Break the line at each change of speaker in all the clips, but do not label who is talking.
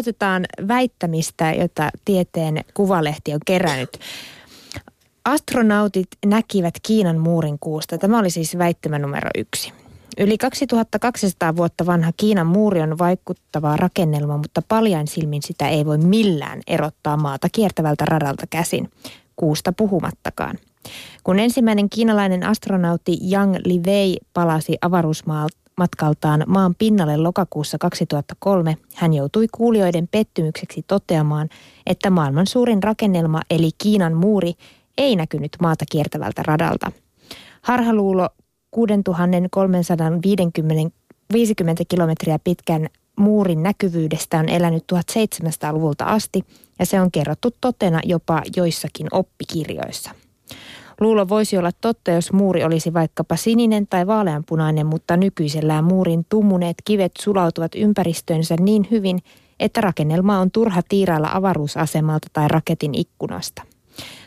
aloitetaan väittämistä, jota tieteen kuvalehti on kerännyt. Astronautit näkivät Kiinan muurin kuusta. Tämä oli siis väittämä numero yksi. Yli 2200 vuotta vanha Kiinan muuri on vaikuttava rakennelma, mutta paljain silmin sitä ei voi millään erottaa maata kiertävältä radalta käsin, kuusta puhumattakaan. Kun ensimmäinen kiinalainen astronautti Yang Liwei palasi avaruusmatkaltaan maan pinnalle lokakuussa 2003, hän joutui kuulijoiden pettymykseksi toteamaan, että maailman suurin rakennelma eli Kiinan muuri ei näkynyt maata kiertävältä radalta. Harhaluulo 6350 kilometriä pitkän muurin näkyvyydestä on elänyt 1700-luvulta asti ja se on kerrottu totena jopa joissakin oppikirjoissa. Luulo voisi olla totta, jos muuri olisi vaikkapa sininen tai vaaleanpunainen, mutta nykyisellään muurin tummuneet kivet sulautuvat ympäristöönsä niin hyvin, että rakennelma on turha tiirailla avaruusasemalta tai raketin ikkunasta.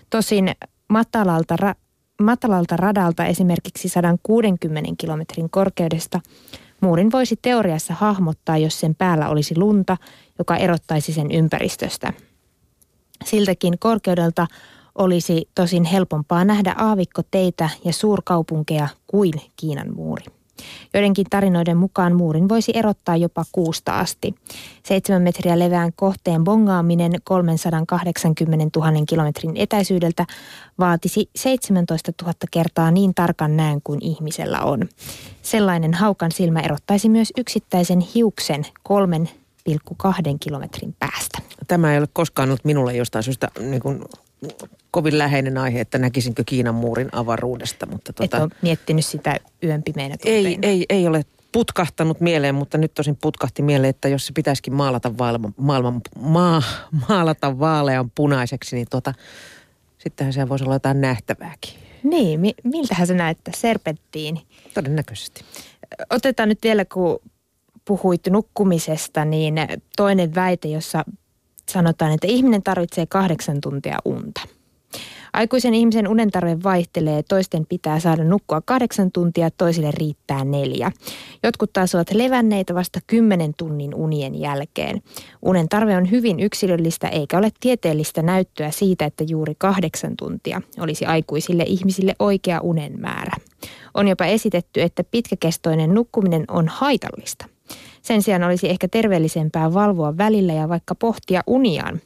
Tosin matalalta, ra- matalalta radalta esimerkiksi 160 kilometrin korkeudesta muurin voisi teoriassa hahmottaa, jos sen päällä olisi lunta, joka erottaisi sen ympäristöstä. Siltäkin korkeudelta olisi tosin helpompaa nähdä aavikkoteitä ja suurkaupunkeja kuin Kiinan muuri. Joidenkin tarinoiden mukaan muurin voisi erottaa jopa kuusta asti. Seitsemän metriä leveän kohteen bongaaminen 380 000 kilometrin etäisyydeltä vaatisi 17 000 kertaa niin tarkan näön kuin ihmisellä on. Sellainen haukan silmä erottaisi myös yksittäisen hiuksen kolmen 1,2 kilometrin päästä.
Tämä ei ole koskaan ollut minulle jostain syystä niin kuin kovin läheinen aihe, että näkisinkö Kiinan muurin avaruudesta. Mutta
tuota, Et ole miettinyt sitä yön pimeänä
ei, ei, ei ole putkahtanut mieleen, mutta nyt tosin putkahti mieleen, että jos se pitäisikin maalata, maailman, maailman, maa, maalata vaalean punaiseksi, niin tuota, sittenhän se voisi olla jotain nähtävääkin.
Niin, mi- miltähän se näyttää? Serpenttiin.
Todennäköisesti.
Otetaan nyt vielä, kun puhuit nukkumisesta, niin toinen väite, jossa sanotaan, että ihminen tarvitsee kahdeksan tuntia unta. Aikuisen ihmisen unen tarve vaihtelee, toisten pitää saada nukkua kahdeksan tuntia, toisille riittää neljä. Jotkut taas ovat levänneitä vasta kymmenen tunnin unien jälkeen. Unen tarve on hyvin yksilöllistä eikä ole tieteellistä näyttöä siitä, että juuri kahdeksan tuntia olisi aikuisille ihmisille oikea unen määrä. On jopa esitetty, että pitkäkestoinen nukkuminen on haitallista. Sen sijaan olisi ehkä terveellisempää valvoa välillä ja vaikka pohtia uniaan,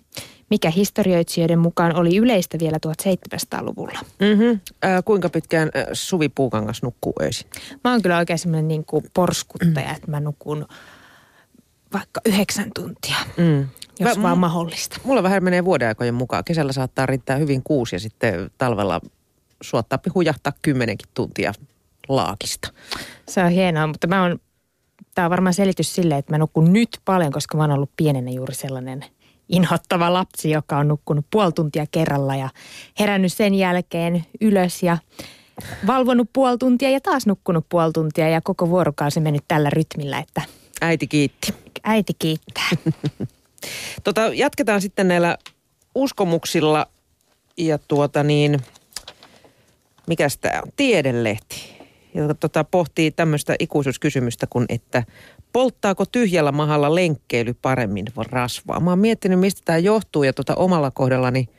mikä historioitsijoiden mukaan oli yleistä vielä 1700-luvulla.
Mm-hmm. Äh, kuinka pitkään äh, Suvi Puukangas nukkuu öisin?
Mä oon kyllä oikein semmoinen niin kuin porskuttaja, että mä nukun vaikka yhdeksän tuntia, mm. jos mä, vaan mahdollista.
Mulla vähän menee vuodeaikojen mukaan. Kesällä saattaa riittää hyvin kuusi ja sitten talvella suottaa hujahtaa kymmenenkin tuntia laakista.
Se on hienoa, mutta mä oon tämä on varmaan selitys sille, että mä nukun nyt paljon, koska mä oon ollut pienenä juuri sellainen inhottava lapsi, joka on nukkunut puoli tuntia kerralla ja herännyt sen jälkeen ylös ja valvonut puoli tuntia ja taas nukkunut puoli tuntia ja koko vuorokausi mennyt tällä rytmillä, että
Äiti kiitti.
Äiti kiittää.
tota, jatketaan sitten näillä uskomuksilla ja tuota niin, mikäs tämä on, tiedelehti joka tota, pohtii tämmöistä ikuisuuskysymystä kuin, että polttaako tyhjällä mahalla lenkkeily paremmin rasvaa? Mä oon miettinyt, mistä tämä johtuu ja tota, omalla kohdallani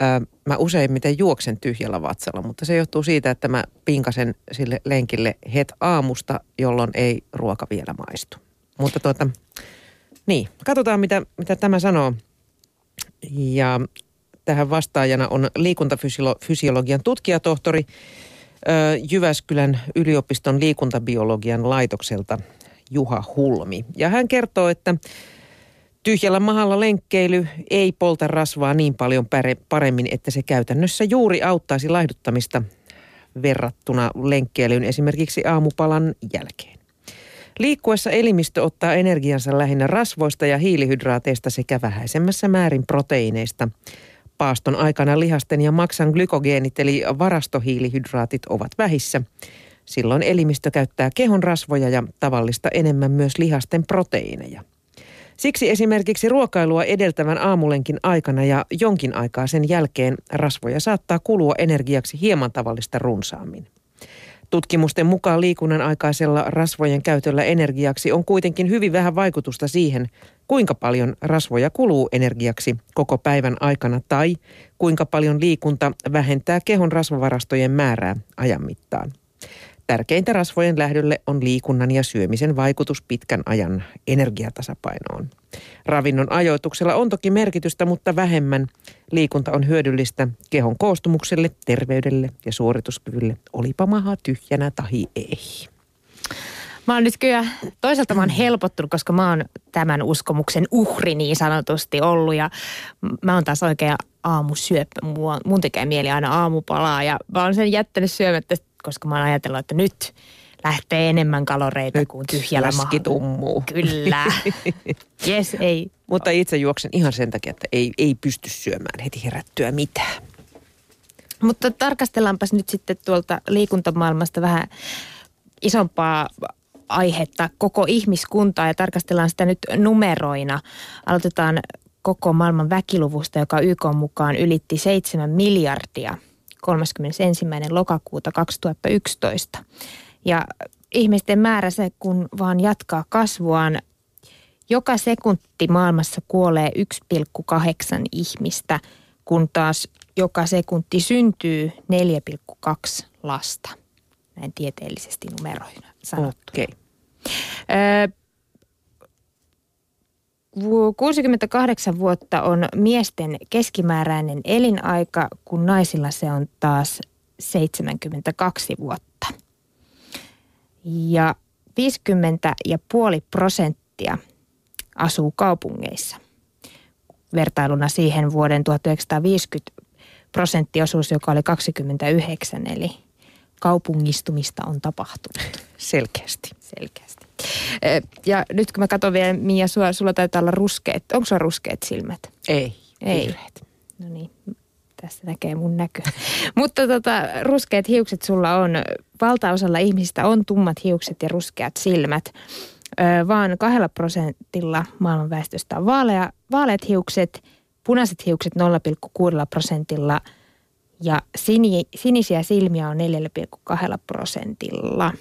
ää, mä useimmiten juoksen tyhjällä vatsalla, mutta se johtuu siitä, että mä pinkasen sille lenkille het aamusta, jolloin ei ruoka vielä maistu. Mutta tuota, niin, katsotaan mitä, mitä tämä sanoo. Ja tähän vastaajana on liikuntafysiologian tutkijatohtori Jyväskylän yliopiston liikuntabiologian laitokselta Juha Hulmi. Ja hän kertoo, että tyhjällä mahalla lenkkeily ei polta rasvaa niin paljon paremmin, että se käytännössä juuri auttaisi laihduttamista verrattuna lenkkeilyyn esimerkiksi aamupalan jälkeen. Liikkuessa elimistö ottaa energiansa lähinnä rasvoista ja hiilihydraateista sekä vähäisemmässä määrin proteiineista – paaston aikana lihasten ja maksan glykogeenit eli varastohiilihydraatit ovat vähissä. Silloin elimistö käyttää kehon rasvoja ja tavallista enemmän myös lihasten proteiineja. Siksi esimerkiksi ruokailua edeltävän aamulenkin aikana ja jonkin aikaa sen jälkeen rasvoja saattaa kulua energiaksi hieman tavallista runsaammin. Tutkimusten mukaan liikunnan aikaisella rasvojen käytöllä energiaksi on kuitenkin hyvin vähän vaikutusta siihen, kuinka paljon rasvoja kuluu energiaksi koko päivän aikana tai kuinka paljon liikunta vähentää kehon rasvavarastojen määrää ajan mittaan. Tärkeintä rasvojen lähdölle on liikunnan ja syömisen vaikutus pitkän ajan energiatasapainoon. Ravinnon ajoituksella on toki merkitystä, mutta vähemmän. Liikunta on hyödyllistä kehon koostumukselle, terveydelle ja suorituskyvylle, olipa maha tyhjänä tai ei.
Mä oon nyt kyllä, toisaalta mä oon helpottunut, koska mä oon tämän uskomuksen uhri niin sanotusti ollut ja mä oon taas oikein aamusyöppä. Mun tekee mieli aina aamupalaa ja mä oon sen jättänyt syömättä koska mä oon ajatellut, että nyt lähtee enemmän kaloreita nyt kuin tyhjällä
tummuu.
Kyllä. Yes, ei.
Mutta itse juoksen ihan sen takia, että ei, ei pysty syömään heti herättyä mitään.
Mutta tarkastellaanpas nyt sitten tuolta liikuntamaailmasta vähän isompaa aihetta, koko ihmiskuntaa ja tarkastellaan sitä nyt numeroina. Aloitetaan koko maailman väkiluvusta, joka YK mukaan ylitti 7 miljardia – 31. lokakuuta 2011. Ja ihmisten määrä se, kun vaan jatkaa kasvuaan, joka sekunti maailmassa kuolee 1,8 ihmistä, kun taas joka sekunti syntyy 4,2 lasta. Näin tieteellisesti numeroina sanottuna.
Okay.
68 vuotta on miesten keskimääräinen elinaika, kun naisilla se on taas 72 vuotta. Ja 50,5 prosenttia asuu kaupungeissa. Vertailuna siihen vuoden 1950 prosenttiosuus, joka oli 29, eli kaupungistumista on tapahtunut.
Selkeästi.
Selkeästi. Ja nyt kun mä katson vielä, Mia, sulla, sulla taitaa olla ruskeat. Onko sulla ruskeat silmät?
Ei.
Ei. Vihreät. No niin, tässä näkee mun näkö. Mutta tota, ruskeat hiukset sulla on. Valtaosalla ihmisistä on tummat hiukset ja ruskeat silmät. Vaan kahdella prosentilla maailman väestöstä on vaalea, vaaleat hiukset, punaiset hiukset 0,6 prosentilla ja sini, sinisiä silmiä on 4,2 prosentilla.